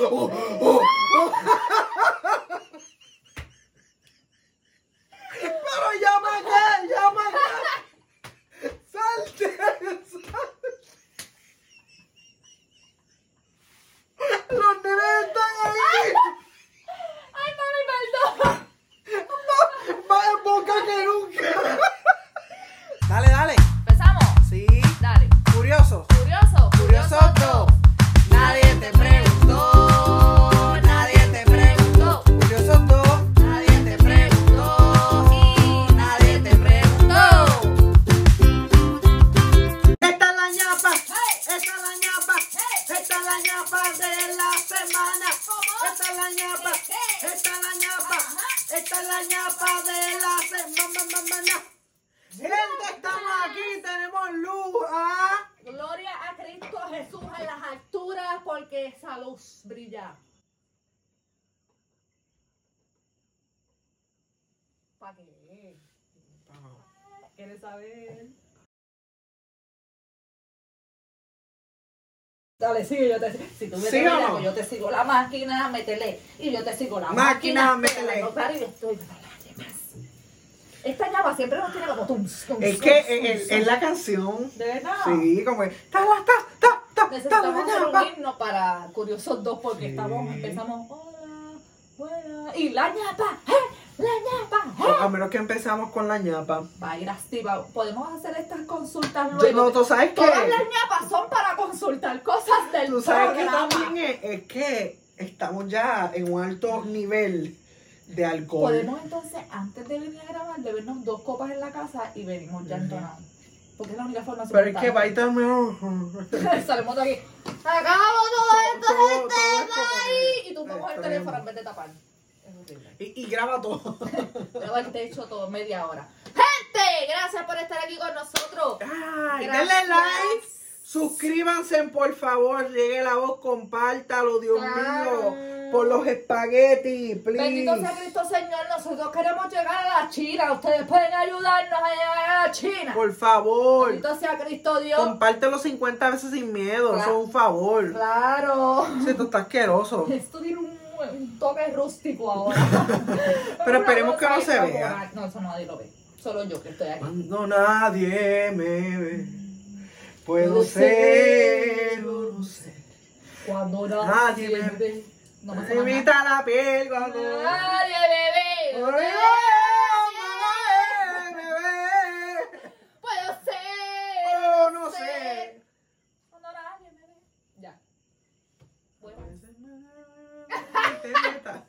oh, oh, Dale, sigue, yo te sigo. Si tú me ¿Sí o no? yo te sigo la máquina, métele. Y yo te sigo la Máquina, máquina. métele. claro, y estoy- Esta llama siempre nos tiene como tum, tum, Es que es, es la canción. ¿De verdad? Sí, como es. Ta, la, ta, ta, ta, ta, Necesitamos la hacer un ñapa. himno para Curiosos 2 porque Sí. estamos, empezamos, hola, buena, y la ñapa, ¡eh! La ñapa. A menos que empezamos con la ñapa. Va a ir así, va- podemos hacer estas consultas luego. no, tú sabes Todas que. las ñapas son para consultar cosas del Tú sabes que también es, es que estamos ya en un alto nivel de alcohol. Podemos entonces, antes de venir a grabar, bebernos dos copas en la casa y venimos ya entonados. Porque es la única forma de Pero es que va y también. Salimos de aquí. Acabamos todo esto, Todo-. Y tú tomas el teléfono en vez de tapar. Y, y graba todo. Pero bueno, te he hecho todo media hora. Gente, gracias por estar aquí con nosotros. Ay, denle like. Suscríbanse, por favor. Llegue la voz, compártalo, Dios Claro. mío. Por los espaguetis, Bendito sea. Cristo Señor, nosotros queremos llegar a la China. Ustedes pueden ayudarnos a llegar a la China. Por favor. Bendito sea Cristo Dios. Compártelo 50 veces sin miedo. Claro. Eso es un favor. Claro. Si tú estás asqueroso. Esto tiene un, un toque rústico ahora. Pero esperemos que no se vea. No, eso nadie lo ve. Solo yo que estoy aquí. Cuando nadie me ve, puedo ser no ser. Cuando Nadie me- ve. No me sé invita la piel cuando Nadie me ve. Cuando Nadie nadie me ve. Puedo ser. Oh, no sé. Cuando nadie me ve. Ya. Bueno.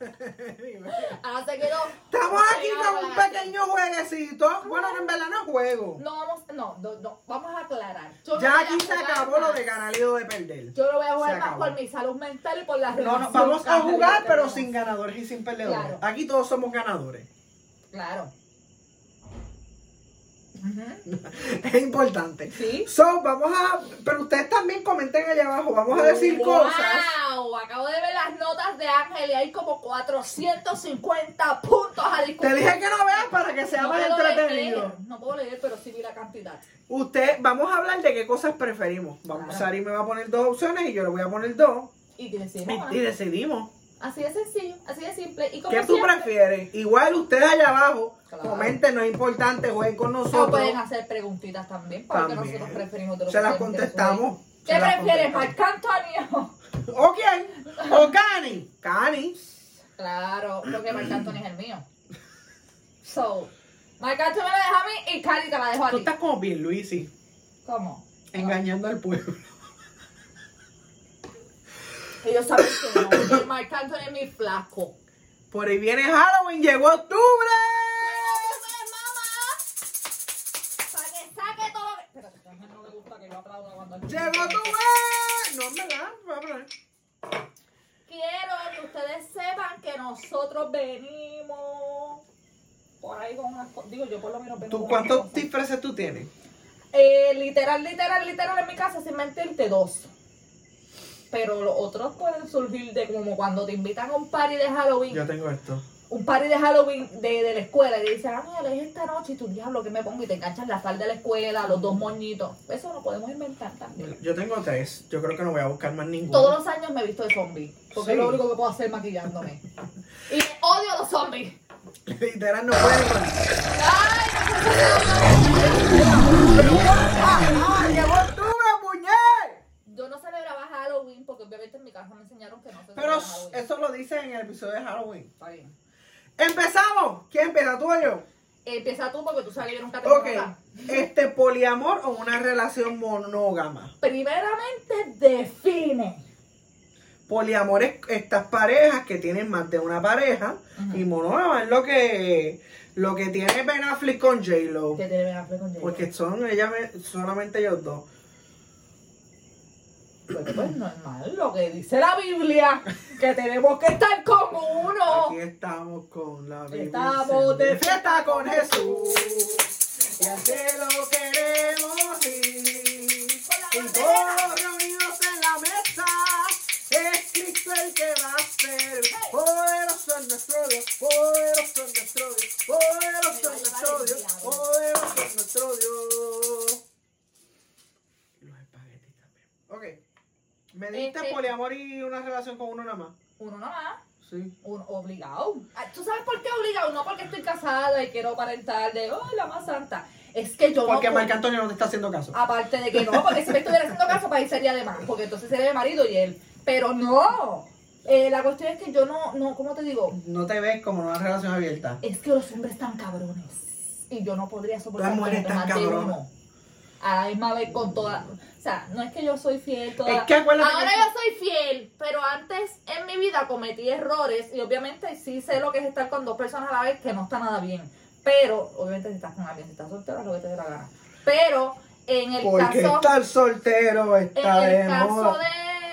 Ahora se quedó. Estamos aquí con un pequeño jueguecito. Bueno, que en verdad no juego. No vamos, no, no, no, vamos a aclarar. Yo Ya aquí se acabó lo de ganar y lo de perder. Yo lo voy a jugar más por mi salud mental y por la No, no, vamos a jugar, pero sin ganadores y sin perdedores. Claro. Aquí todos somos ganadores. Claro. Es importante. Sí. So, vamos a. Pero ustedes también comenten allá abajo. Vamos a decir wow, cosas. Acabo de ver las notas de Ángel y hay como 450 puntos a Te discutir. dije que no veas para que sea No más entretenido. leer, no puedo leer, pero sí vi la cantidad. Usted, vamos a hablar de qué cosas preferimos. Vamos, Claro. Sari me va a poner dos opciones y yo le voy a poner dos. Y y decidimos. Así de sencillo, así de simple. Y como ¿Qué tú siempre, prefieres? Igual ustedes allá abajo, Claro. comenten, no es importante, jueguen con o nosotros. pueden hacer preguntitas también, porque También. nosotros preferimos de lo Se las contestamos. ¿Qué las prefieres, contestamos. Marc Antonio? ¿O quién? ¿O Cani? Cani. Claro, porque Marc Antonio es el mío. So, Marc Antonio me la deja a mí y Cari te la dejo a Tú ti. estás como bien, Luisi, ¿Cómo? engañando al pueblo. Ellos saben que no, Marc Antonio es mi flaco. Por ahí viene Halloween, llegó octubre. Llegó octubre. No, en verdad, voy a hablar. Quiero que ustedes sepan que nosotros venimos por ahí con unas cosas. Digo, yo por lo menos vengo ¿Tú con cuántos disfraces tú tienes? Eh, literal, literal, literal en mi casa, sin mentirte, dos. Pero los otros pueden surgir de como cuando te invitan a un party de Halloween. Yo tengo esto. un party de Halloween de, de la escuela y te dicen, ah, no, es esta noche y tu diablo que me pongo y te enganchan la sal de la escuela, los dos moñitos. Eso lo podemos inventar también. Yo tengo tres. Yo creo que no voy a buscar más ninguno. Todos los años me he visto de zombie, porque Sí. es lo único que puedo hacer maquillándome. Y odio los zombies. Literal no pueden con. ¡Ay, ¡Ah! ¡Llegó tú, me puñé! Yo no celebraba Halloween porque obviamente en mi casa me enseñaron que no se Pero eso lo dice en el episodio de Halloween. Está bien. ¡Empezamos! ¿Quién empieza, tú o yo? Empieza tú porque tú sabes que yo nunca te Ok. Este, poliamor o una relación monógama. Primeramente, define. Poliamor es estas parejas que tienen más de una pareja. Y monógama es lo que, lo que tiene Ben Affleck con J-Lo. ¿Qué tiene Ben Affleck con J-Lo? Porque son ella, solamente ellos dos. Pues, pues normal, lo que dice la Biblia, que tenemos que estar con uno. Aquí estamos con la Biblia. Estamos de fiesta con Jesús. Y al cielo queremos ir. Y todos reunidos en la mesa. Es Cristo el que va a ser. Poderoso es nuestro Dios. Poderoso es nuestro Dios. Poderoso es nuestro Dios. Poderoso es nuestro Dios. Los espaguetis también. Ok. ¿Me diste Este- poliamor y una relación con uno nada más? Uno nomás, Sí. uno obligado. Ah, ¿Tú sabes por qué obligado? No porque estoy casada y quiero aparentar de, oh, la más santa. Es que yo Porque no... Marc Antonio no te está haciendo caso. Aparte de que no, porque si me estuviera haciendo caso, para ahí sería de más, porque entonces sería de marido y él. Pero no. Eh, la cuestión es que yo no, no, ¿cómo te digo? No te ves como una relación abierta. Es que los hombres están cabrones. Y yo no podría soportar Las mujeres están más uno. A la misma vez con toda. O sea, no es que yo soy fiel toda. Es que acuérdate Ahora que- yo soy fiel, pero antes en mi vida cometí errores y obviamente sí sé lo que es estar con dos personas a la vez, que no está nada bien. Pero, obviamente si estás con alguien, si estás soltero, es lo que te dé la gana. Pero en el Porque caso. estar soltero En está de el caso moda.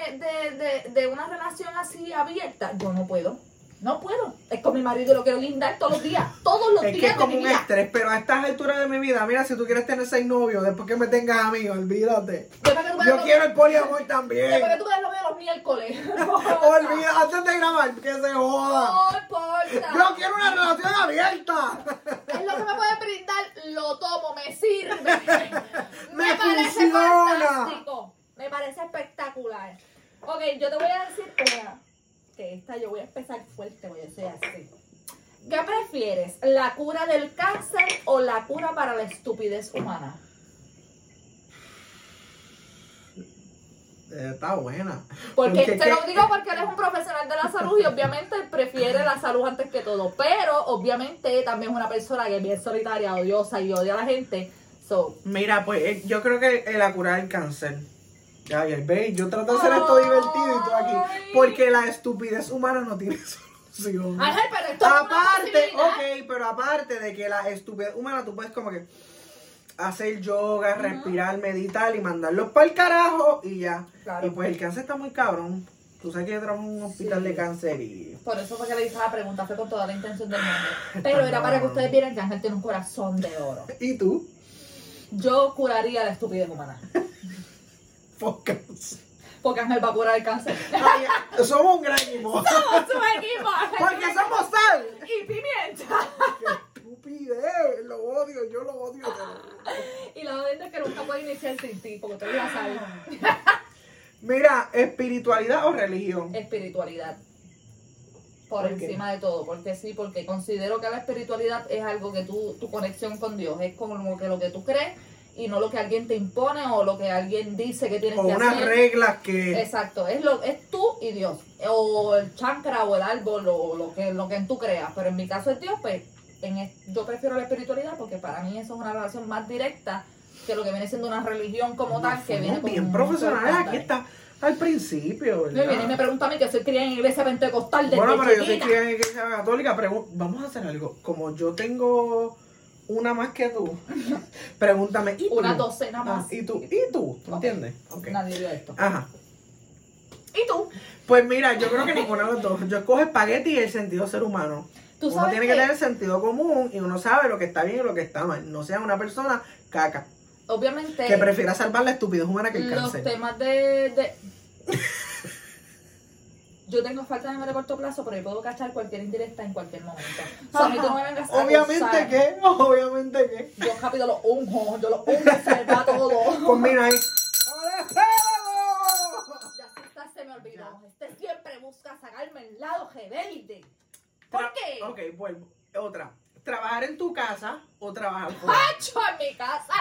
de, de, de, de una relación así abierta, yo no puedo. No puedo. Es con mi marido y lo quiero lindar todos los días. Todos los Es que días es de como mi un vida. estrés, pero a estas alturas de mi vida, mira, si tú quieres tener seis novios, después que me tengas a mí, olvídate. Que Yo quiero el poliamor también. Después que tú veas lo veo los miércoles. Olvida, antes de grabar, que se joda. No importa. Yo quiero una relación abierta. Es lo que me puede brindar, lo tomo, me sirve. Me parece funciona. fantástico. Me parece espectacular. Ok, yo te voy a decir. Yo voy a empezar fuerte, voy a decir así. ¿Qué prefieres? ¿La cura del cáncer o la cura para la estupidez humana? Eh, Está buena. Porque Porque te lo digo porque él es un profesional de la salud y obviamente prefiere la salud antes que todo. Pero obviamente también es una persona que es bien solitaria, odiosa y odia a la gente. So, Mira, pues eh, yo creo que eh, la cura del cáncer. Ay, ay, ve, yo trato de hacer esto divertido y tú aquí. Porque la estupidez humana no tiene solución. Ángel, pero esto es una Aparte, posibilidad. ok, pero aparte de que la estupidez humana, tú puedes como que hacer yoga, respirar, meditar y mandarlos para el carajo y ya. Claro. Y pues el cáncer está muy cabrón. Tú sabes que yo trabajo en un hospital Sí. de cáncer y. Por eso fue que le hice la pregunta, fue con toda la intención del mundo. Pero era para que ustedes vieran que Ángel tiene un corazón de oro. ¿Y tú? Yo curaría la estupidez humana. Focus. Porque Ángel va a curar el cáncer. Ay, somos un gran equipo. Somos su equipo. Porque somos sal. Y pimienta. Qué estupidez. Lo odio, yo lo odio. te lo. Y la verdad es que nunca puede iniciar sin ti, porque tú ya sabes. Mira, espiritualidad o religión. Espiritualidad. Por ¿Por qué? encima de todo, porque sí, porque considero que la espiritualidad es algo que tú, tu conexión con Dios, es como que lo que tú crees y no lo que alguien te impone o lo que alguien dice que tienes O que unas hacer. reglas que. Exacto, es lo es tú y Dios, o el chancra o el árbol o lo que lo que tú creas, pero en mi caso es Dios, pues en es- yo prefiero la espiritualidad porque para mí eso es una relación más directa que lo que viene siendo una religión como tal que viene con bien profesionales. Aquí está al principio, Me viene y me ¿verdad? pregunta a mí que soy criada en iglesia pentecostal desde Bueno, pero yo soy criada en iglesia católica. Pregun- Vamos a hacer algo. Como yo tengo una más que tú, pregúntame. ¿y tú? Una docena más. Ah, ¿Y tú? ¿Y tú? ¿Tú Ok. entiendes? Nadie vio esto. Ajá. ¿Y tú? Pues mira, yo creo que ninguno de los dos. Yo escojo espagueti y el sentido ser humano. Tú uno sabes tiene que que- tener sentido común y uno sabe lo que está bien y lo que está mal. No sea una persona caca Obviamente que prefiera salvar la estupidez humana que el los cáncer. temas de, de- yo tengo falta de memoria a corto plazo, pero yo puedo cachar cualquier indirecta en cualquier momento. O sea, a mí tú no me vengas a Obviamente que, obviamente que. Yo rápido lo unjo, yo lo unjo, se va todo. Mira ahí. Ya se está, se me olvidó. Este siempre busca sacarme el lado rebelde. ¿Por qué? Ok, vuelvo. Otra. ¿Trabajar en tu casa o trabajar fuera? ¡Tacho en mi casa!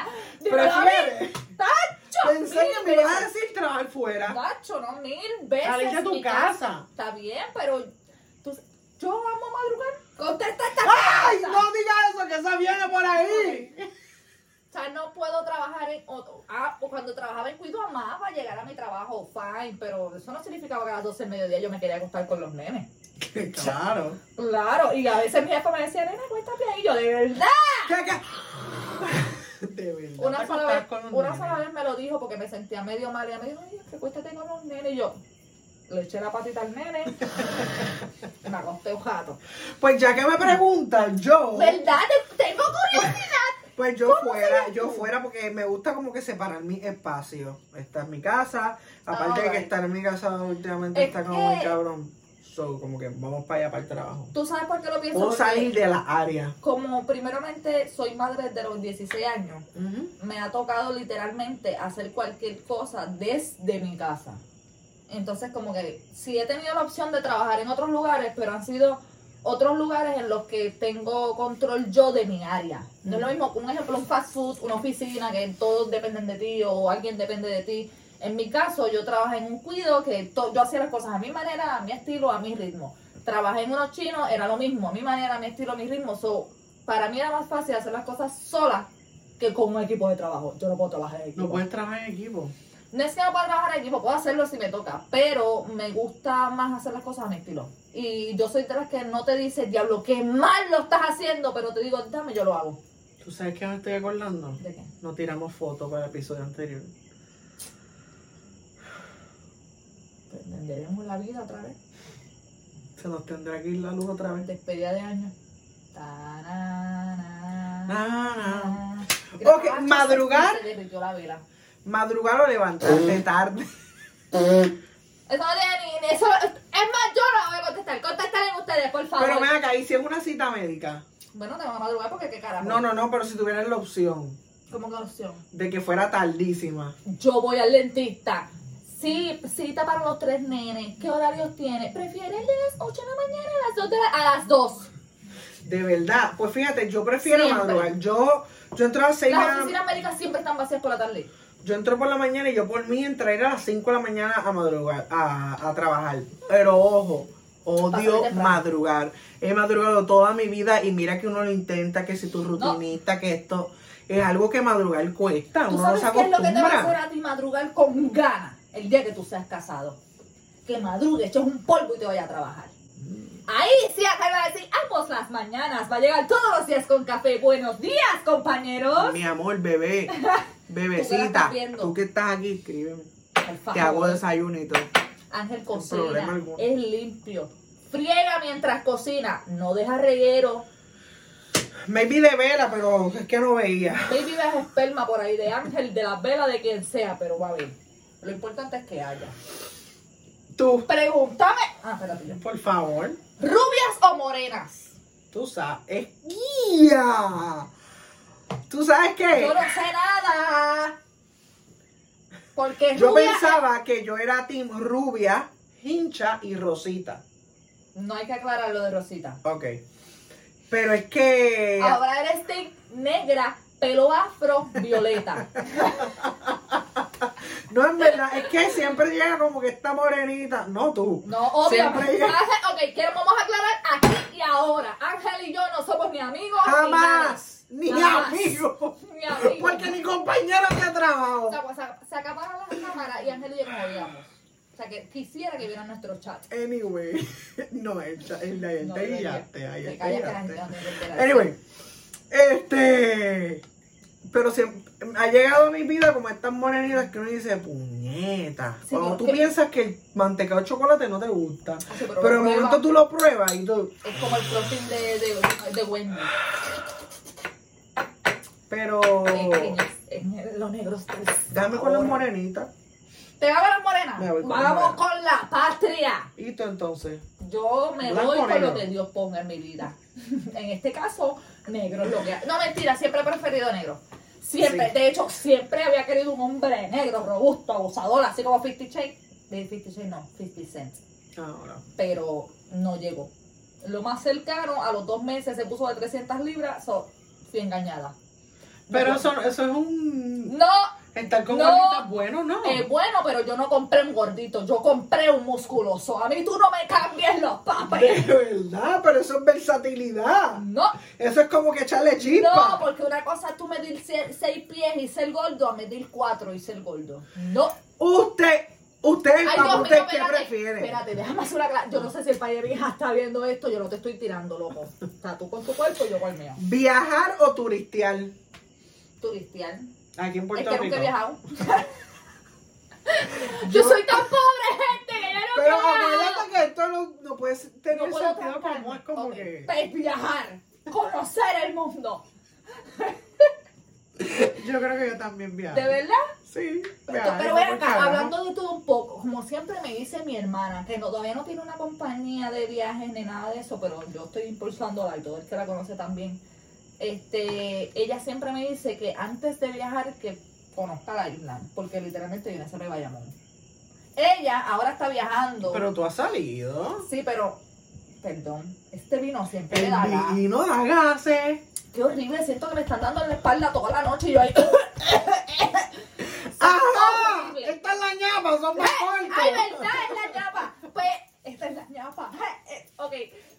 ¿Prefieres? ¡Tacho! Pensé que me mil ibas a decir trabajar fuera. Tacho, no, mil veces. Salir de tu mi casa. Está bien, pero tú- yo amo madrugar. Contesta esta ¡Ay! pregunta. No digas eso, que esa viene por ahí. O sea, no puedo trabajar en otro. Ah, pues cuando trabajaba en Cuido amaba llegar a mi trabajo, fine, pero eso no significaba que a las 12 del mediodía yo me quería acostar con los nenes. Claro. Claro, y a veces mi jefe me decía, nena, acuéstate ahí. Y yo, de verdad. ¿Qué, qué? De verdad. Una sola, vez, una sola vez me lo dijo porque me sentía medio mal. Y ella me dijo, ay, que acuéstate con los nenes. Y yo le eché la patita al nene. y me acosté un jato. Pues ya que me preguntan, yo. ¿Verdad? Te- Tengo curiosidad. Pues yo fuera, yo fuera porque me gusta como que separar mi espacio. Esta es mi casa, aparte de que estar en mi casa últimamente Es está como muy que- cabrón. So, como que vamos para allá para el trabajo. ¿Tú sabes por qué lo pienso? Puedo Porque salir de la área. Como primeramente soy madre desde los 16 años, me ha tocado literalmente hacer cualquier cosa desde mi casa. Entonces, como que sí he tenido la opción de trabajar en otros lugares, pero han sido otros lugares en los que tengo control yo de mi área. No es lo mismo, un ejemplo, un fast food, una oficina, que todos dependen de ti o alguien depende de ti. En mi caso, yo trabajé en un cuido que yo hacía las cosas a mi manera, a mi estilo, a mi ritmo. Trabajé en unos chinos, era lo mismo, a mi manera, a mi estilo, a mi ritmo. So, para mí era más fácil hacer las cosas sola que con un equipo de trabajo. Yo no puedo trabajar en equipo. No puedes trabajar en equipo. No es que no pueda trabajar en equipo, puedo hacerlo si me toca, pero me gusta más hacer las cosas a mi estilo. Y yo soy de las que no te dice, diablo, qué mal lo estás haciendo, pero te digo, dame, yo lo hago. ¿Tú sabes qué me estoy acordando? ¿De qué? No tiramos fotos para el episodio anterior. Prenderemos la vida otra vez. Se nos tendrá que ir la luz otra vez. Despedida de año. Gracias, Ok, madrugar. Se derritió la vela. Madrugar o levantarte tarde. Eso no tiene ni... Eso, es más, yo no voy a contestar. Contesten ustedes, por favor. Pero ven acá, ¿y si es una cita médica? Bueno, tengo que madrugar porque qué carajo. No, no, no, pero si tuvieras la opción ¿Cómo que opción? de que fuera tardísima. Yo voy al dentista. Sí, cita para los tres nenes. ¿Qué horarios tiene? ¿Prefiere el de las 8 de la mañana a las 2 de la... A las 2. De verdad, pues fíjate, yo prefiero Siempre. madrugar. Yo, yo entro a las 6 de Las la oficinas médicas siempre están vacías por la tarde. Yo entro por la mañana y yo por mí entraría a las 5 de la mañana a madrugar, a, a trabajar. Pero ojo, odio madrugar. He madrugado toda mi vida y mira que uno lo intenta, que si tu rutinista, que esto es algo que madrugar cuesta. ¿Tú Uno no sabes se qué es lo que te va a hacer a ti madrugar con ganas el día que tú seas casado? Que madrugues, eches un polvo y te vaya a trabajar. Ahí sí, acá va a decir, ambos las mañanas. Va a llegar todos los días con café. Buenos días, compañeros. Mi amor, bebé, ¿Tú qué la bebecita, tú que estás aquí, escríbeme. Te hago desayuno y todo. Ángel cocina, es limpio. Friega mientras cocina, no deja reguero. Maybe de vela, pero es que no veía. Baby ves esperma por ahí de Ángel, de la vela, de quien sea, pero va a ver. Lo importante es que haya. Tú, Pregúntame. Ah, espérate. por favor, ¿Rubias o morenas? tú sabes. ¡Ya! ¿Tú sabes qué? Yo no sé nada. Porque Yo rubia pensaba que yo era team rubia, hincha y rosita. No hay que aclarar lo de Rosita. Ok. Pero es que. Ahora eres team negra, pelo afro, violeta. No es verdad, es que siempre llega como que esta morenita. No tú. No, obviamente. Siempre llega. Ok, quiero, vamos a aclarar aquí y ahora. Ángel y yo no somos ni amigos. Jamás. Ni Jamás. amigo. Ni amigos. Porque ni compañero de trabajo. O sea, pues, se, se acabaron las cámaras y Ángel y yo nos odiamos. O sea, que quisiera que vieran nuestro chat. Anyway. No, el, el, el, No, te guiaste, ahí Te guiaste. Anyway, este. Pero siempre, ha llegado a mi vida como estas morenitas que uno dice, puñeta. Sí, Cuando tú piensas que el mantecado de chocolate no te gusta. Ah, sí, pero pero en prueba. momento tú lo pruebas y tú. Es como el frosting de, de, de Wendy. Pero. En, en- en los negros. Déjame con las morenitas. ¿Te va con las morenas? Me voy con las Vamos con la patria. ¿Y tú entonces? Yo me Blanco voy con lo que Dios ponga en mi vida. en este caso, negro es lo que... No, mentira, siempre he preferido negro. Siempre, Sí. de hecho, siempre había querido un hombre negro, robusto, abusador, así como 50 Shades. De 50 Shades no, 50 Cent. Ahora. Pero no llegó. Lo más cercano, a los dos meses se puso de 300 libras, so, fui engañada. Pero eso, eso es un... No, Estar con No. gorditas bueno, ¿no? es bueno, pero yo no compré un gordito, yo compré un musculoso. A mí tú no me cambies los De papeles. verdad, pero eso es versatilidad. No, Eso es como que echarle chispa. No, porque una cosa es tú medir se- seis pies y ser gordo a medir cuatro y ser gordo. No. Usted, usted, Ay, Dios ¿usted mío, qué espérate. prefiere? Espérate, déjame hacer una cla- Yo no sé si el país de vieja está viendo esto, yo no te estoy tirando, loco. O sea, tú con tu cuerpo y yo con el mío. ¿Viajar o turistear? Turistial. Aquí en Es Puerto que Rico. nunca he viajado. yo soy tan pobre, gente, que yo no Pero acuérdate que esto no, no puede tener No puedo sentido como es como que... viajar, conocer el mundo. Yo creo que yo también viajo. ¿De verdad? Sí. Pero, viajar, pero ven acá, carajo. hablando de todo un poco, como siempre me dice mi hermana, que no, todavía no tiene una compañía de viajes ni nada de eso, pero yo estoy impulsándola y todo el que la conoce también. Este, ella siempre me dice que antes de viajar que conozca la isla, porque literalmente viene a ser de Bayamón. Ella ahora está viajando. Pero tú has salido. sí, pero, perdón, este vino siempre me da gas. Vino da gases. Qué horrible, siento que me están dando en la espalda toda la noche y yo ahí. ¡Ajá! Esta es la ñapa, son más Ay, cortos. verdad, es la ñapa. Pues, esta es la ñapa. Eh, Ok,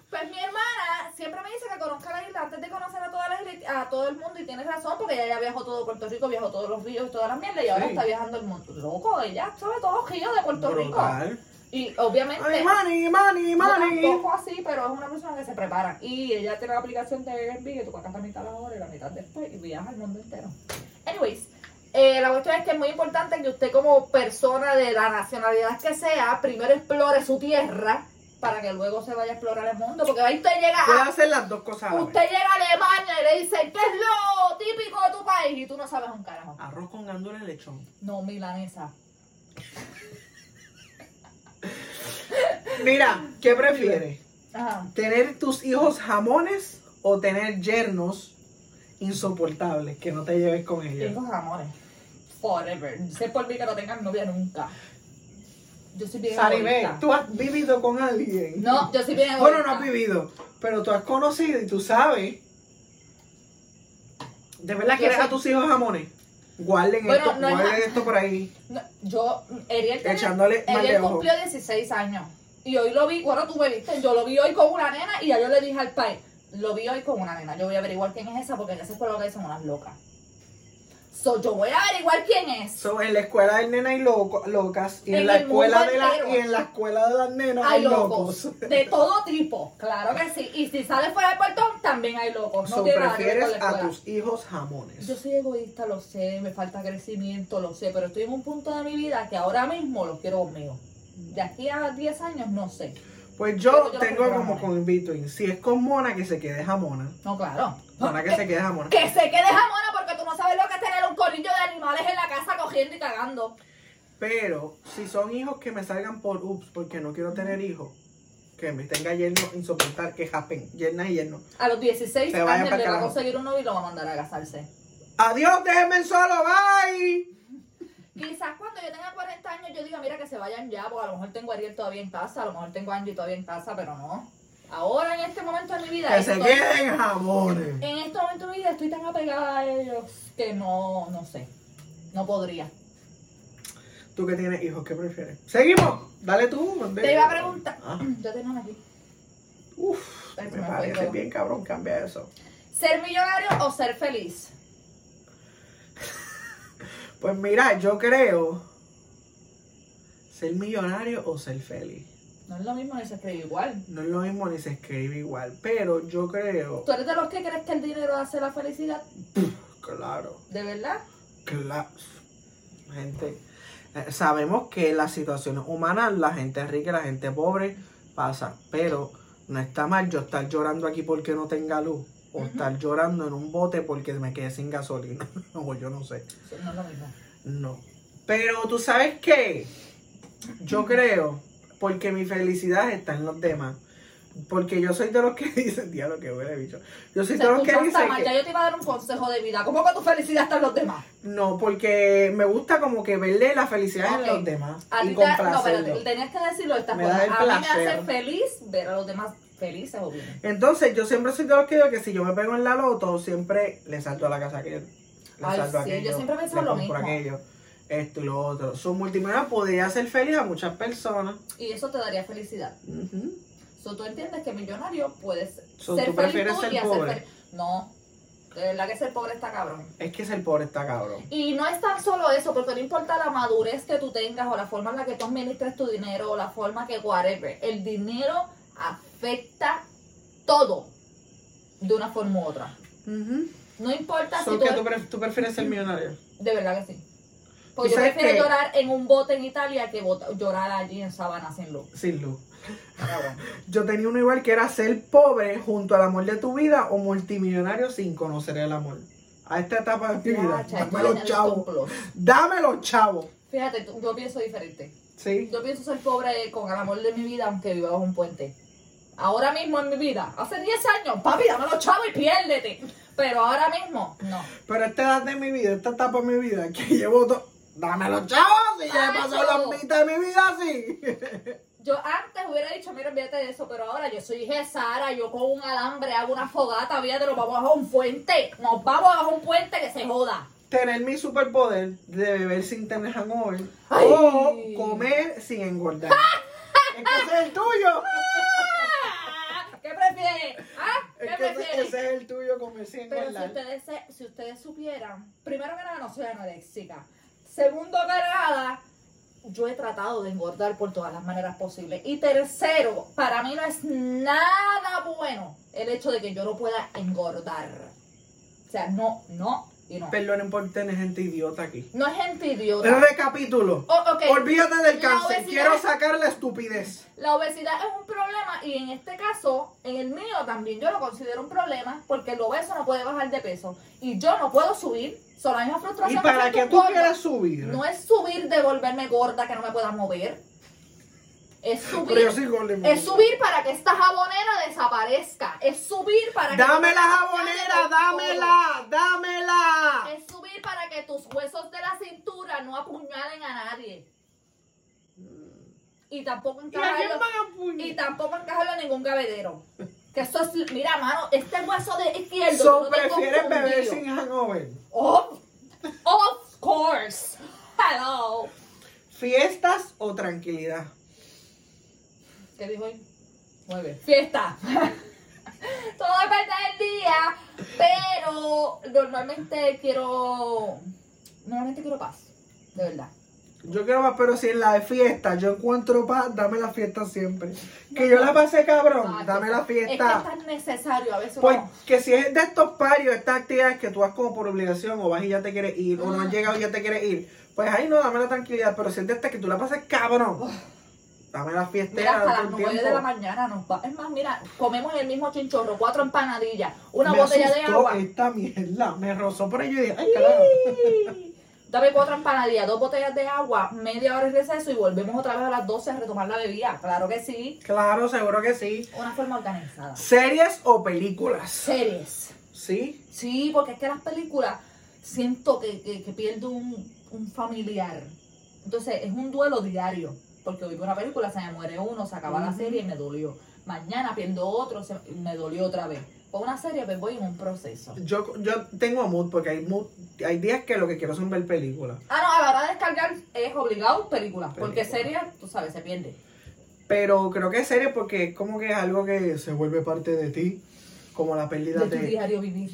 pues mi hermana siempre me dice que conozca la isla antes de conocer a toda la isla, a todo el mundo y tienes razón porque ella ya viajó todo Puerto Rico, viajó todos los ríos y todas las mierdas y ahora Sí. está viajando el mundo. Loco, ella sabe todos los ríos de Puerto Rico. Brutal. Y obviamente... Ay, money, money, money. tampoco así, pero es una persona que se prepara. Y ella tiene la aplicación de Airbnb que tú pagas la mitad a la hora y la mitad después y viaja el mundo entero. Anyways, eh, la cuestión es que es muy importante que usted como persona de la nacionalidad que sea, primero explore su tierra para que luego se vaya a explorar el mundo. Porque ahí usted llega Puede a, hacer las dos cosas a la usted vez. llega a Alemania y le dicen, ¿qué es lo típico de tu país? Y tú no sabes un carajo. Arroz con gandules y lechón. No, milanesa. Mira, ¿qué prefieres? Ajá. ¿Tener tus hijos jamones o tener yernos insoportables que no te lleves con ellos? Hijos amores. Forever. Sé por mí que no tengan novia nunca. Yo soy bien Saribé. ¿tú has vivido con alguien? No, yo soy bien egoísta. Bueno, no has vivido, pero tú has conocido y tú sabes. ¿De verdad quieres a tus hijos jamones? Guarden Bueno, esto, no guarden esto por ahí. No, yo, Ariel, tiene- Echándole Ariel cumplió 16 años. Y hoy lo vi, bueno, tú me viste, yo lo vi hoy con una nena y ya yo le dije al pai, lo vi hoy con una nena. Yo voy a averiguar quién es esa porque en esa escuela lo que son unas locas. So, yo voy a averiguar quién es. So, en la escuela del nena hay loco- locas y en, En la el escuela de la, y en la escuela de las nenas hay locos. locos. De todo tipo, claro que sí. Y si sales fuera del portón, también hay locos. No So, prefieres a tus hijos jamones. Yo soy egoísta, lo sé, me falta crecimiento, lo sé, pero estoy en un punto de mi vida que ahora mismo los quiero conmigo. De aquí a 10 años no sé. Pues yo tengo como con between. Si es con mona, que se quede jamona. No, claro. Mona que se quede jamona. que se quede jamona porque tú no sabes lo que es tener un corillo de animales en la casa cogiendo y cagando. Pero si son hijos que me salgan por ups, porque no quiero tener hijos, que me tenga yerno insoportable, que japen, yerna y yerno. A los 16 Se vayan años le va a conseguir un novio y lo va a mandar a casarse. Adiós, déjenme solo, bye. Quizás cuando yo tenga 40 años yo diga, mira que se vayan ya, porque a lo mejor tengo a Ariel todavía en casa, a lo mejor tengo a Angie todavía en casa, pero no. Ahora en este momento de mi vida, Que se queden jamones. en este momento de mi vida estoy tan apegada a ellos que no, no sé, no podría. Tú que tienes hijos, ¿qué prefieres? Seguimos. Dale tú. mandé. Te iba a preguntar, Ah, yo tengo una aquí. uf, me parece bien cabrón, cambia eso. ¿Ser millonario o ser feliz? Pues mira, yo creo ser millonario o ser feliz. No es lo mismo ni se escribe igual. No es lo mismo ni se escribe igual, pero yo creo, ¿Tú eres de los que crees que el dinero hace la felicidad? claro, ¿De verdad? claro, gente, eh, sabemos que las situaciones humanas, la gente rica y la gente pobre pasa, pero no está mal yo estar llorando aquí porque no tenga luz o estar llorando en un bote porque me quedé sin gasolina, o yo no sé, Eso no es lo mismo. no. Pero tú sabes qué, yo creo, porque mi felicidad está en los demás. Porque yo soy de los que dicen, diablo que huele bicho. Yo soy Se de los que dicen que, yo te iba a dar un consejo de vida. ¿Cómo que tu felicidad está en los demás? no, porque me gusta como que verle la felicidad Ok. en los demás A y te, no, espérate, tenías que decirlo de esta Me forma. A mí me hace feliz ver a los demás felices o bien. Entonces, yo siempre soy de los que digo que si yo me pego en la loto, siempre le salto a la casa a aquel. Le Ay, salto a sí, aquello. yo siempre he pensado lo mismo. aquello, esto y lo otro. Su multimillonario podría hacer feliz a muchas personas. Y eso te daría felicidad. Ujú. So, tú entiendes que millonario puedes So, ser ¿tú feliz prefieres tú ser y hacer pobre? feliz. No, verdad que ser pobre está cabrón. Es que ser pobre está cabrón. Y no es tan solo eso, porque no importa la madurez que tú tengas o la forma en la que tú administres tu dinero o la forma que whatever, el dinero afecta todo de una forma u otra. No importa So, si tú, que tú, pref- tú prefieres ser millonario. De verdad que sí. Porque ¿Tú yo prefiero llorar en un bote en Italia que bota- llorar allí en Sabana sin luz. Sin luz. Yo tenía uno igual que era ser pobre junto al amor de tu vida o multimillonario sin conocer el amor. A esta etapa de mi vida. Dame los chavos. Dame los chavos. Fíjate, yo pienso diferente. Sí. Yo pienso ser pobre con el amor de mi vida, aunque viva bajo un puente. Ahora mismo en mi vida, hace 10 años, papi, dame los chavos y piérdete. Pero ahora mismo, no. Pero esta edad de mi vida, esta etapa de mi vida, que llevo todo. Dame los chavos, y ya he pasado la mitad de mi vida así. Yo antes hubiera dicho, mira, olvídate de eso, pero ahora yo soy hija de Sara, yo con un alambre hago una fogata, fíjate, nos vamos bajo un puente. Nos vamos bajo un puente que se joda. Tener mi superpoder de beber sin tener hangover Ay. o comer sin engordar. es que ese es el tuyo. ¿Qué prefieres? ¿Ah? ¿Qué Es que prefieres? ese es el tuyo, comer sin Pero si ustedes, se- si ustedes supieran, primero que nada no soy anoréxica. Segundo que nada, yo he tratado de engordar por todas las maneras posibles. Y tercero, para mí no es nada bueno el hecho de que yo no pueda engordar. O sea, no, no y no. Perdonen por tener gente idiota aquí. No es gente idiota. Pero recapitulo. Oh. Olvídate del cáncer. Quiero sacar la estupidez. La obesidad es un problema y en este caso, en el mío también yo lo considero un problema porque el obeso no puede bajar de peso y yo no puedo subir. Son la misma Y frustración para que tú quieras subir. No es subir de volverme gorda que no me pueda mover. Es Pero subir. y Es subir para que esta jabonera desaparezca. Es subir para que. Dame la jabonera, dámela, dámela. Para que tus huesos de la cintura no apuñalen a nadie. Y tampoco ¿Y a quién encajarlo, y tampoco encajarlo en ningún gavedero. Que eso es, mira, mano, este hueso de izquierdo. So, prefieres beber sin hangover. Of, of course. Hello. ¿Fiestas o tranquilidad? ¿Qué dijo hoy? Nueve. Fiesta. Todo depende del día, pero normalmente quiero, normalmente quiero paz, de verdad. Yo quiero más, pero si en la de fiesta yo encuentro paz, dame la fiesta siempre. Que yo la pasé cabrón, dame la Es que fiesta. es tan necesario a veces. Pues que si es de estos parios, estas actividades que tú vas como por obligación o vas y ya te quieres ir, o no has Mm. llegado y ya te quieres ir, pues ahí no, dame la tranquilidad. Pero si es de estas que tú la pasas cabrón, dame la fiesta Mira, hasta las el 9 de la mañana nos va. Es más, mira, comemos el mismo chinchorro, cuatro empanadillas, una me botella de agua. esta mierda, me rozó por ahí y dije, ay, carajo. Dame cuatro empanadillas, dos botellas de agua, media hora de receso y volvemos otra vez a las 12 a retomar la bebida. Claro que sí. Claro, seguro que sí. Una forma organizada. ¿Series o películas? Series. Sí. Sí, porque es que las películas siento que, que, que pierdo un, un familiar. Entonces es un duelo diario. Porque hoy veo una película, se me muere uno, se acaba la serie y me dolió. Mañana pierdo otro, se- me dolió otra vez. Con una serie pues voy en un proceso. Yo, yo tengo mood porque hay mood, hay días que lo que quiero son ver películas. Ah, no, a la hora de descargar es obligado película. Porque Película. serie, tú sabes, se pierde. Pero creo que es serie porque es como que es algo que se vuelve parte de ti. Como la pérdida De tu de, diario vivir.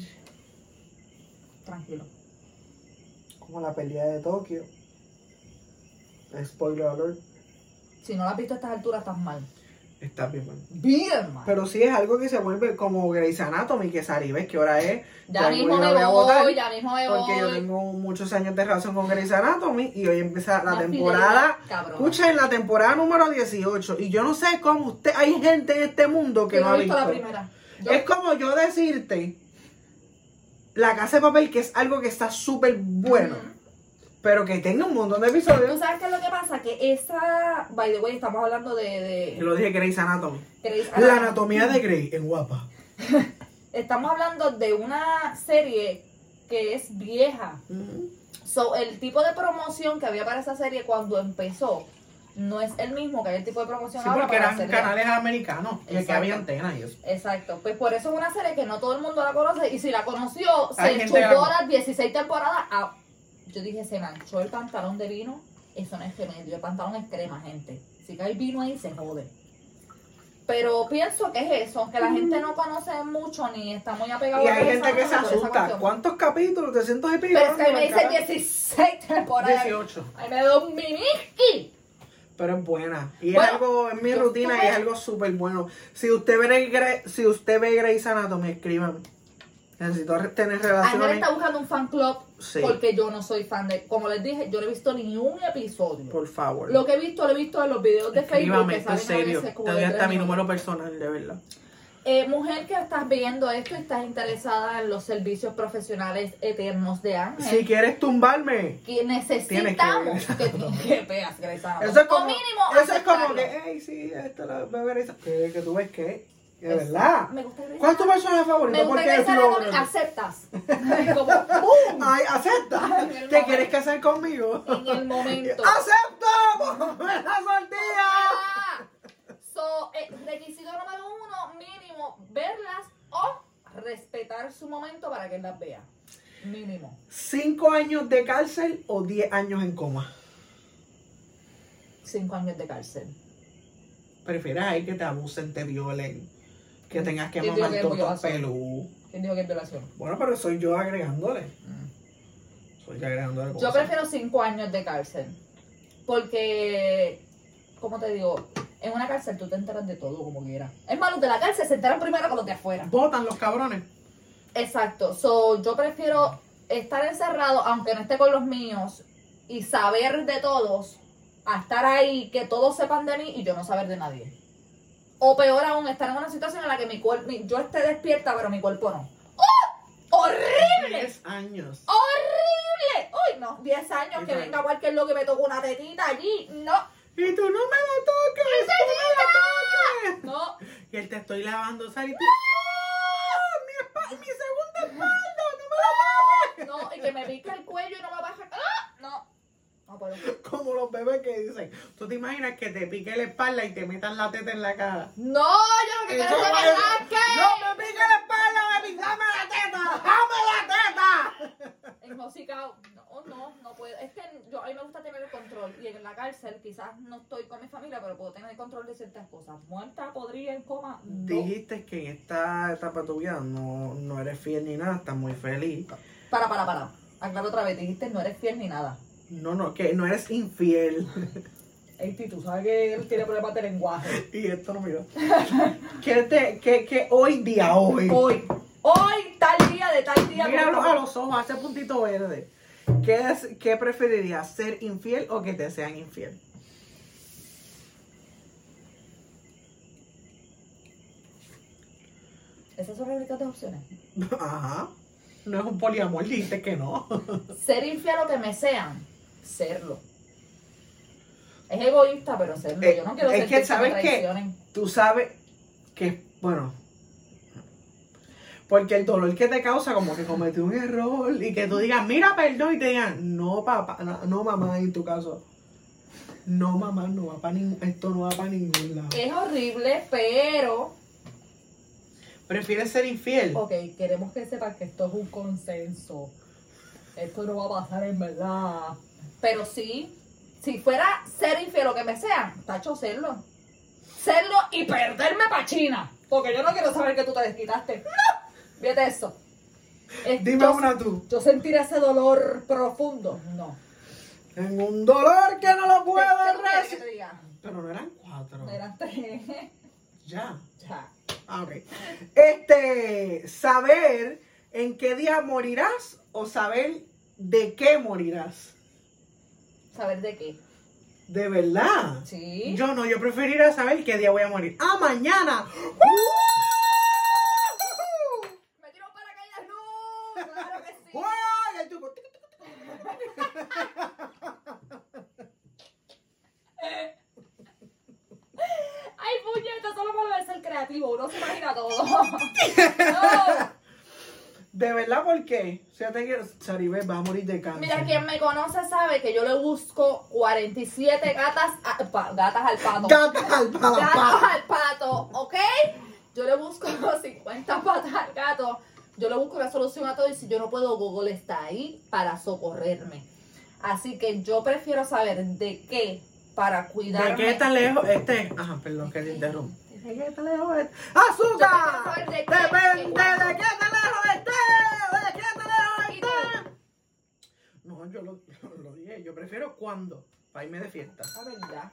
Tranquilo. como la pérdida de Tokio. Spoiler alert. Si no la has visto a estas alturas, estás mal. Está bien, man. Bien mal. Pero sí es algo que se vuelve como Grey's Anatomy, que Sari, ¿ves qué hora es? ya mismo voy me a votar, voy, ya mismo me voy. Porque yo tengo muchos años de relación con Grey's Anatomy y hoy empieza la Una temporada. Escuchen, la temporada número 18. Y yo no sé cómo usted. Hay gente en este mundo que no no ha visto visto. la primera. Yo- Es como yo decirte. La casa de papel, que es algo que está súper bueno. Pero que tenga un montón de ¿Tú episodios. sabes qué es lo que pasa? Que esa, by the way, estamos hablando de... Yo de lo dije Grey's Anatomy. Grey's La Anatomy. anatomía de Grey en guapa. Estamos hablando de una serie que es vieja. So, el tipo de promoción que había para esa serie cuando empezó no es el mismo que hay el tipo de promoción Sí, ahora porque para la eran canales americanos. Y Exacto. había antenas y eso. Exacto, pues por eso es una serie que no todo el mundo la conoce y si la conoció, Hay se que la chupó las 16 temporadas. a- yo dije, se manchó el pantalón de vino, eso no es remedio, el pantalón es crema, gente. Si cae vino ahí, se jode. Pero pienso que es eso, que la gente no conoce mucho ni está muy apegada Y a hay esa gente que se asusta. ¿Cuántos capítulos? 300 y pico. Pero es me dice Cada- 16 temporadas. 18. Ay, me da un miniski. Pero es buena. Y Bueno, es algo, en mi rutina y es algo súper bueno. Si usted ve Gre- si usted ve Grey's Anatomy, escríbame. Necesito tener relaciones. está buscando un fan club Sí. porque yo no soy fan de. Como les dije, yo no he visto ni un episodio. Por favor. Lo que he visto, lo he visto en los videos de Facebook que en salen serio. a veces Te doy hasta mi número personal, de verdad. Eh, mujer que estás viendo esto y estás interesada en los servicios profesionales eternos de Ángel. Si quieres tumbarme. que necesitamos que que, que, veas. Eso es como, o mínimo eso es como aceptarlo. que, hey, sí, esto lo. Que, que tú ves que, de verdad. Me gusta Grey's ¿Cuál es tu personaje favorito? Me aceptas. Ay, acepta. En el ¿Te quieres casar conmigo? En el momento. ¡Acepto! ¡Ponme la sortilla! Ah, So, eh, requisito número uno, mínimo, verlas o respetar su momento para que las vea. Mínimo. ¿Cinco años de cárcel o diez años en coma? Cinco años de cárcel. ¿Prefieres ahí que te abusen, te violen? Que tengas que ¿Quién dijo mamar violación? pelú. ¿Quién dijo que es violación? Bueno, pero soy yo agregándole. Soy yo agregándole Yo prefiero cinco años de cárcel. Porque, como te digo, en una cárcel tú te enteras de todo como quieras. Es más, los de la cárcel se enteran primero que los de afuera. Votan los cabrones. Exacto. So, yo prefiero estar encerrado, aunque no esté con los míos, y saber de todos, a estar ahí, que todos sepan de mí y yo no saber de nadie. O peor aún, estar en una situación en la que mi cuerpo, yo esté despierta, pero mi cuerpo no. ¡Oh! ¡Horrible! Diez años. ¡Horrible! ¡Uy, no! 10 años que venga cualquier loco y me toque una tetita allí. No, Y tú no me la toques. ¡No me la toques! no. Y él te estoy lavando sal y tú. ¡Ah! Mi, mi segunda espalda, no me la toques. No, y que me pique el cuello y no me baja. ¡Ah! Como los bebés que dicen, tú te imaginas que te pique la espalda y te metan la teta en la cara. No, yo lo que quiero es que me. ¡No me pique la espalda, baby! ¡Dame la teta! ¡Dame la teta! En música, no, no, no puedo. Es que yo, a mí me gusta tener el control. Y en la cárcel, quizás no estoy con mi familia, pero puedo tener el control de ciertas cosas. Muerta, podría, en coma, no. Dijiste que en esta etapa de tu vida no, no eres fiel ni nada, estás muy feliz. Para, para, para. Aclaro otra vez, dijiste no eres fiel ni nada. No, no, que no eres infiel. Ey, tú sabes que él tiene problemas de lenguaje. y esto no mira. que, te, que, que hoy día, hoy. Hoy, hoy, tal día de tal día. Míralo a los ojos, a ese puntito verde. ¿Qué, es, ¿Qué preferirías, ser infiel o que te sean infiel? Esas son las únicas dos opciones. Ajá. No es un poliamor, dijiste que no. Ser infiel o que me sean, serlo. Es egoísta, pero serlo. Eh, Yo no quiero es ser que, me ¿sabes traicionen. Tú sabes que, bueno, porque el dolor que te causa como que cometí un error y que tú digas, mira, perdón, y te digan, no, papá, no, no, mamá, en tu caso. No, mamá, no va para ningún, esto no va para ningún lado. Es horrible, pero ¿Prefieres ser infiel? Ok, queremos que sepan que esto es un consenso. Esto no va a pasar en verdad. Pero sí, si fuera ser infiel o que me sean, tacho, serlo. Serlo y perderme pa' China. Porque yo no quiero saber que tú te desquitaste. ¡No! Fíjate eso. Es- Dime yo, una tú. Yo sentir ese dolor profundo. No. En un dolor que no lo puedo ¿Qué tú quieres que resistir. te diga? Pero no eran cuatro. Eran tres. Ya. ya. Ah, ok. Este, saber en qué día morirás o saber de qué morirás. ¿Saber de qué? ¿De verdad? Sí. Yo no, yo preferiría saber qué día voy a morir. ¡Ah, mañana! ¡Uh! ¡Me tiro para ¡No! ¡Claro que sí! ¡Ay, puñeta! Solo por ser creativo uno se imagina todo. no. ¿De verdad por qué? O sea, te quiero... Saribel va a morir de cáncer. Mira, quien me conoce sabe que yo le busco 47 gatas, a- pa- gatas al pato. Gatas al pato. Gatos al pato, ¿ok? Yo le busco 50 patas al gato. Yo le busco una solución a todo y si yo no puedo, Google está ahí para socorrerme. Así que yo prefiero saber de qué para cuidarme. ¿De qué tan lejos este? Ajá, perdón que te interrumpo. ¿De qué tan lejos este? ¡Azúcar! Depende de qué tan No, yo lo, lo dije. Yo prefiero cuando. Para irme de fiesta. La verdad.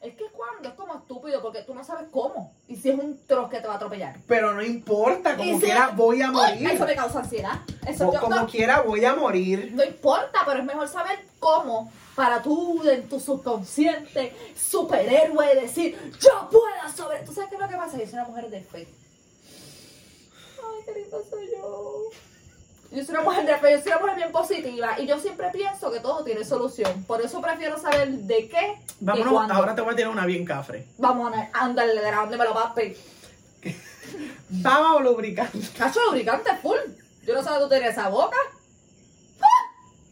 Es que cuando es como estúpido porque tú no sabes cómo. Y si es un troz que te va a atropellar. Pero no importa, como si- quiera voy a Ay, morir. Eso me causa ansiedad. Eso O yo- como no, quiera voy a morir. no importa, pero es mejor saber cómo para tú en tu subconsciente superhéroe decir yo puedo sobre. ¿Tú sabes qué es lo que pasa? Yo soy una mujer de fe. Ay, qué lindo soy yo. Yo soy una mujer de fe, yo soy una mujer bien positiva y yo siempre pienso que todo tiene solución. Por eso prefiero saber de qué Vámonos, ahora te voy a tirar una bien cafre. Vamos a andarle de me lo papi. Vamos a lubricar. Cacho lubricante full. Yo no sé dónde tú tienes esa boca.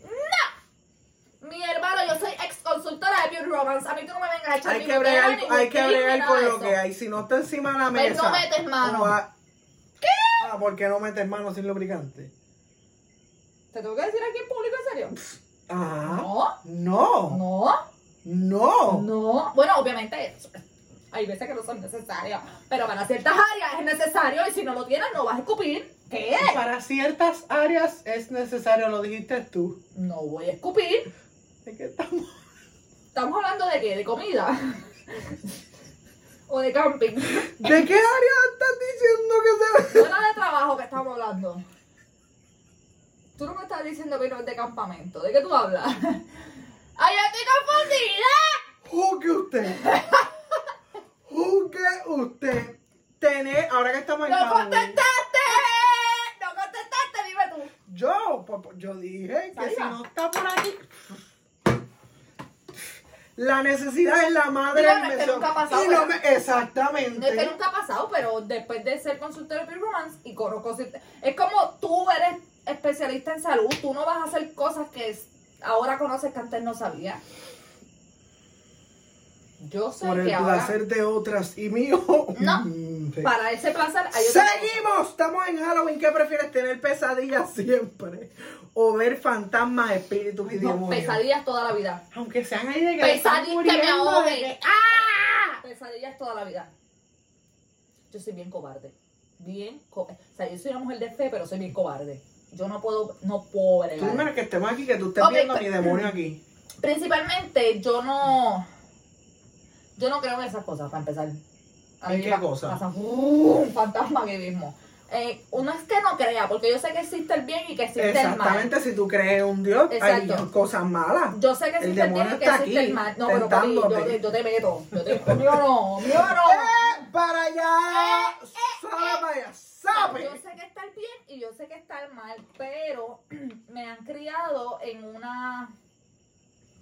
¡No! Mi hermano, yo soy ex consultora de Beauty Romance. A mí tú no me vengas a echar Hay que bregar, hay que bregar con lo que hay. Si no está encima de la mesa. no metes mano. Ah, ¿por qué no metes mano sin lubricante? ¿Te tengo que decir aquí en público en serio? Ah. No, No. no, No. no. Bueno, obviamente hay veces que no son necesarias, pero para ciertas áreas es necesario y si no lo tienes no vas a escupir. ¿Qué? Para ciertas áreas es necesario, lo dijiste tú. No voy a escupir. ¿De qué estamos? ¿Estamos hablando de qué? ¿De comida? ¿O de camping? ¿De qué área estás diciendo que se era de trabajo que estamos hablando. Tú no me estás diciendo que no es de campamento. ¿De qué tú hablas? ¡Ay, yo estoy confundida! Juzgue usted. Juzgue usted. Tener, ahora que estamos en ¡No Halloween, contestaste! ¡No contestaste! Dime tú. Yo, pues, pues, yo dije que si no está por aquí. La necesidad es la madre del bueno, es que nunca ha pasado, Y no ¿verdad? me- exactamente. No es que nunca ha pasado, pero después de ser consultor de Romance y conozco... Es como tú eres especialista en salud. Tú no vas a hacer cosas que ahora conoces que antes no sabías. Yo sé Por el que ahora... placer de otras y mío. No. Sí. Para ese placer hay. Seguimos, estamos en Halloween. ¿Qué prefieres tener pesadillas siempre? O ver fantasmas, espíritus y No, demonios. pesadillas toda la vida. Aunque sean ahí de que Pesadillas que me que- ¡Ah! Pesadillas toda la vida. Yo soy bien cobarde. Bien co- O sea, yo soy una mujer de fe, pero soy bien cobarde. Yo no puedo, no puedo Tú menos que estemos aquí, que tú estés viendo a pe- mi demonio aquí. Principalmente, yo no. Yo no creo en esas cosas, para empezar. A ¿En qué pa- cosa? pasa, uh, un fantasma aquí mismo. Eh, uno es que no crea, porque yo sé que existe el bien y que existe el mal. Exactamente, si tú crees en un Dios, hay cosas malas. Yo sé que El existe el, bien demonio y que existe aquí, el mal. No, pero papi, yo, yo te meto. Yo te, mío no, mío no. ¡Eh! ¡Para allá! ¡Sabe para allá! Yo sé que está el bien y yo sé que está el mal, pero me han criado en una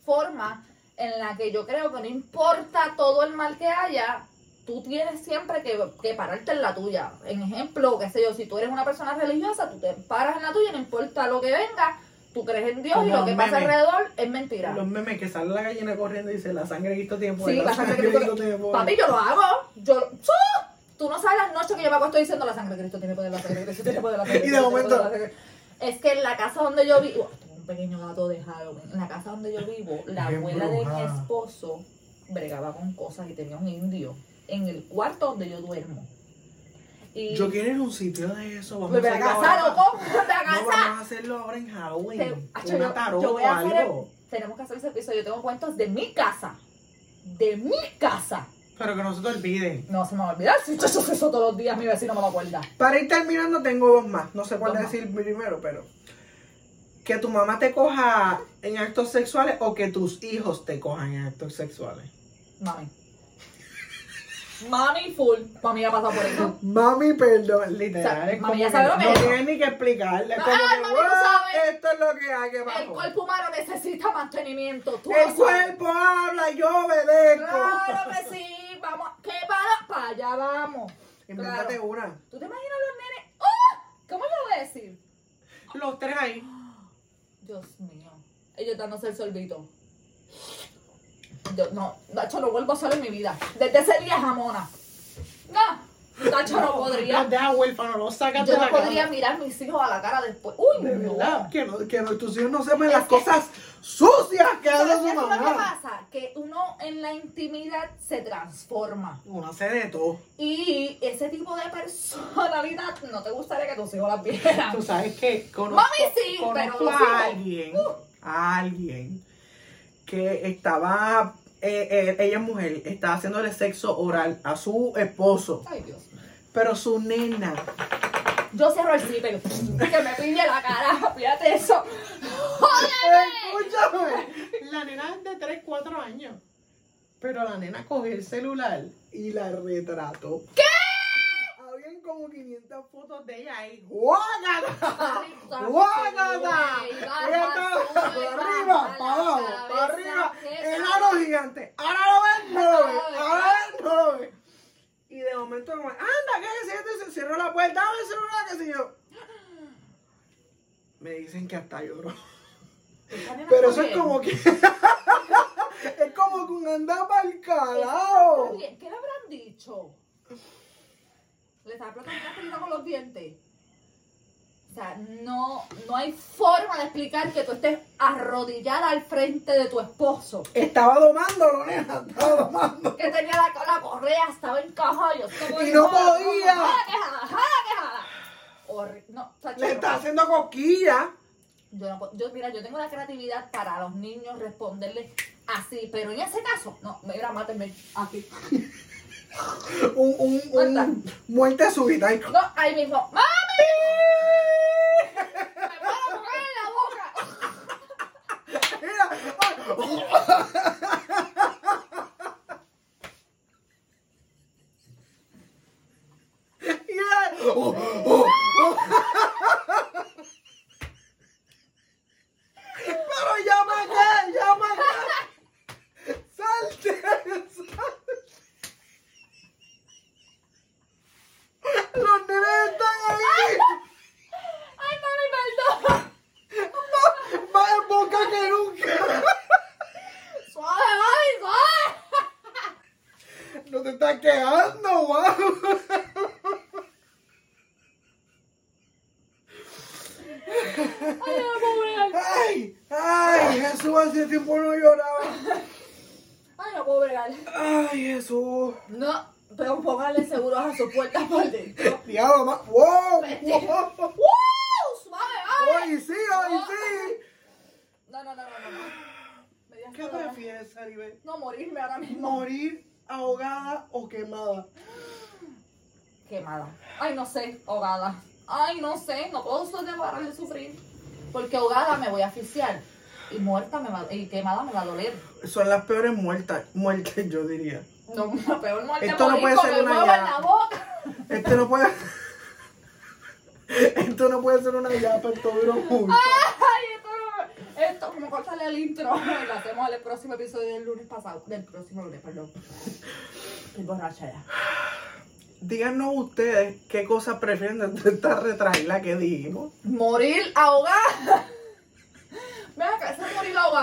forma en la que yo creo que no importa todo el mal que haya, tú tienes siempre que, que pararte en la tuya. En ejemplo, qué sé yo, si tú eres una persona religiosa, tú te paras en la tuya, no importa lo que venga, tú crees en Dios y lo que pasa alrededor es mentira. Los memes que sale la gallina corriendo y dice la sangre Cristo tiene poder. Sí, la sangre de Cristo. tiene poder. Papi, yo lo hago. Yo, ¡Sú! Tú no sabes las noches que yo me acuesto diciendo la sangre de Cristo tiene poder, la sangre de Cristo tiene poder, la sangre Y de momento- Es que en la casa donde yo vivo, tengo un pequeño gato de Halloween, en la casa donde yo vivo, la abuela de mi esposo bregaba con cosas y tenía un indio en el cuarto donde yo duermo. Y Yo quiero ir a un sitio de eso. Vamos a loco, a No, vamos a hacerlo ahora en Halloween. Te- Una yo- tarot yo voy o a hacer algo. Tenemos que hacer ese episodio. Yo tengo cuentos de mi casa. De mi casa. Pero que no se te olvide. No se me va a olvidar. Si yo hago eso todos los días, mi vecino me lo acuerda. Para ir terminando, tengo dos más. No sé cuál Dos más. decir primero, pero. Que tu mamá te coja en actos sexuales o que tus hijos te cojan en actos sexuales. Mami. Mami full. Mami ya ha pasado por eso. Mami, perdón, literal. O sea, mami como ya que sabe lo no mismo. tienes ni que explicarle. No, como ay, que, mami, tú "Wow, sabes". esto es lo que hay que El pasar. cuerpo humano necesita mantenimiento. Tú El cuerpo habla yo obedezco. Claro que sí. Vamos. ¿Qué para? Para allá vamos. Invéntate Claro. una. ¿Tú te imaginas los nenes? ¡Oh! ¿Cómo yo voy a decir? Los tres ahí. Dios mío. Ellos dándose el sorbito. Yo, no, Nacho, no vuelvo a hacerlo en mi vida. Desde ese día jamona. No, Nacho no podría. Los deja huérfanos, los sacas de Yo no podría mirar a mis hijos a la cara después. Uy, De no. verdad, que, no, que no- tus hijos no sepan las que- cosas sucias que ¿Sabes hace su es lo que mamá. pasa? Que uno en la intimidad se transforma. Uno hace de todo. Y ese tipo de personalidad no te gustaría que tus hijos la vieran. Tú sabes que conozco, Mami sí, conozco pero a alguien, a alguien que estaba, eh, eh, ella es mujer, estaba haciéndole sexo oral a su esposo, Ay, Dios. pero su nena, Yo cierro el zipper. Que me pille la cara. Fíjate eso. ¡Jódeme! escúchame, la nena es de 3, 4 años, pero la nena cogió el celular y la retrató. ¿Qué? Como 500 fotos de ella ahí. Y para arriba, para abajo, para arriba. El aro gigante. Ahora lo ves, no lo ves. Ahora ves, no lo ves. Y de momento como, anda, ¿qué es esto? Se cerró la puerta, dame el celular, qué sé yo. Me dicen que hasta lloró. Pero eso es como que... es como que un anda para el bien. ¿Qué le habrán dicho? Le estaba explotando una pelita con los dientes. O sea, no, no hay forma de explicar que tú estés arrodillada al frente de tu esposo. Estaba domándolo, nena, estaba domando. Que tenía la, la correa, estaba. Yo estaba Y no podía. No, Sacho, Le no. está haciendo cosquilla. Yo, no yo, mira, yo tengo la creatividad para los niños responderles así, pero en ese caso, no, mira, mátenme aquí. Un, un, un muerte súbita. No, ahí mismo. ¡Mami! ¡Me puedo comer en la boca! Mira. Oh, oh, oh. Pero llama acá, llama acá. Salte, salte. Los nenes están ahí. ¡Ay, mami, perdón! Más, más en boca que nunca. ¡Suave, mami, suave! No te estás quejando, wow. ¡Ay, no puedo bregar! Ay, ay, Jesús, hace tiempo no lloraba. ¡Ay, no puedo bregar! Ay, Jesús. No, pero póngale seguros a su puerta por dentro. Diablo, más. Wow, Vete. wow. ¡Uh! ¡Suave, mami! Hoy sí, hoy sí. No, no, no, no, no. no. Me dio ¿Qué hasta dolor. prefieres, Saribel? No, morirme ahora mismo. ¿Morir ahogada o quemada? Quemada. Ay, no sé, ahogada. Ay, no sé, no puedo parar de sufrir. Porque ahogada me voy a asfixiar. Y muerta me va, y quemada me va a doler. Son las peores muertas, muertes, yo diría. No, la peor muerte Esto no puede ser una en la boca. Esto no puede. Esto no puede ser una yapa, esto duró mucho. Ay, esto, como cortarle el intro. Lo hacemos el próximo episodio del lunes pasado. Del próximo lunes, perdón. Estoy borracha ya. Díganos ustedes qué cosas prefieren de esta retraída que dijimos. Morir ahogada.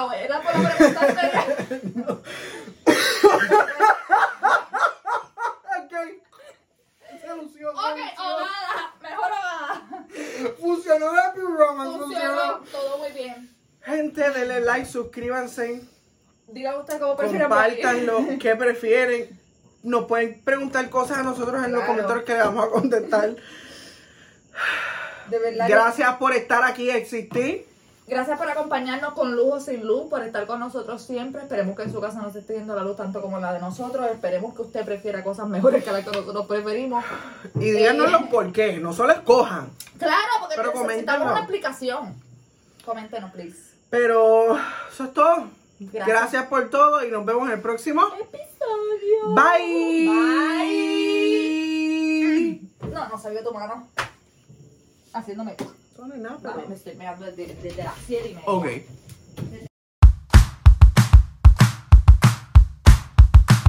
Era por la pregunta Ok. Solución, Ok, ahogada. Mejor ahogada. Funcionó Happy Romance, Funcionó. funcionó. Todo muy bien. Gente, denle like, suscríbanse, Digan ustedes cómo prefieren compártanlo, qué prefieren. Nos pueden preguntar cosas a nosotros en los comentarios que le vamos a contestar. De verdad. Gracias por estar aquí y existir. Gracias por acompañarnos con luz o sin luz, por estar con nosotros siempre. Esperemos que en su casa no se esté yendo la luz tanto como la de nosotros. Esperemos que usted prefiera cosas mejores que las que nosotros preferimos. Y díganos Eh. los por qué, no solo escojan. Claro, porque Pero necesitamos una explicación. Coméntenos, please. Pero eso es todo. Gracias. Gracias por todo y nos vemos en el próximo. Episodio. Bye. Bye. No, no se vio tu mano. Haciéndome. funny enough, I met Mr. McMahon, the, the, the city man. Okay.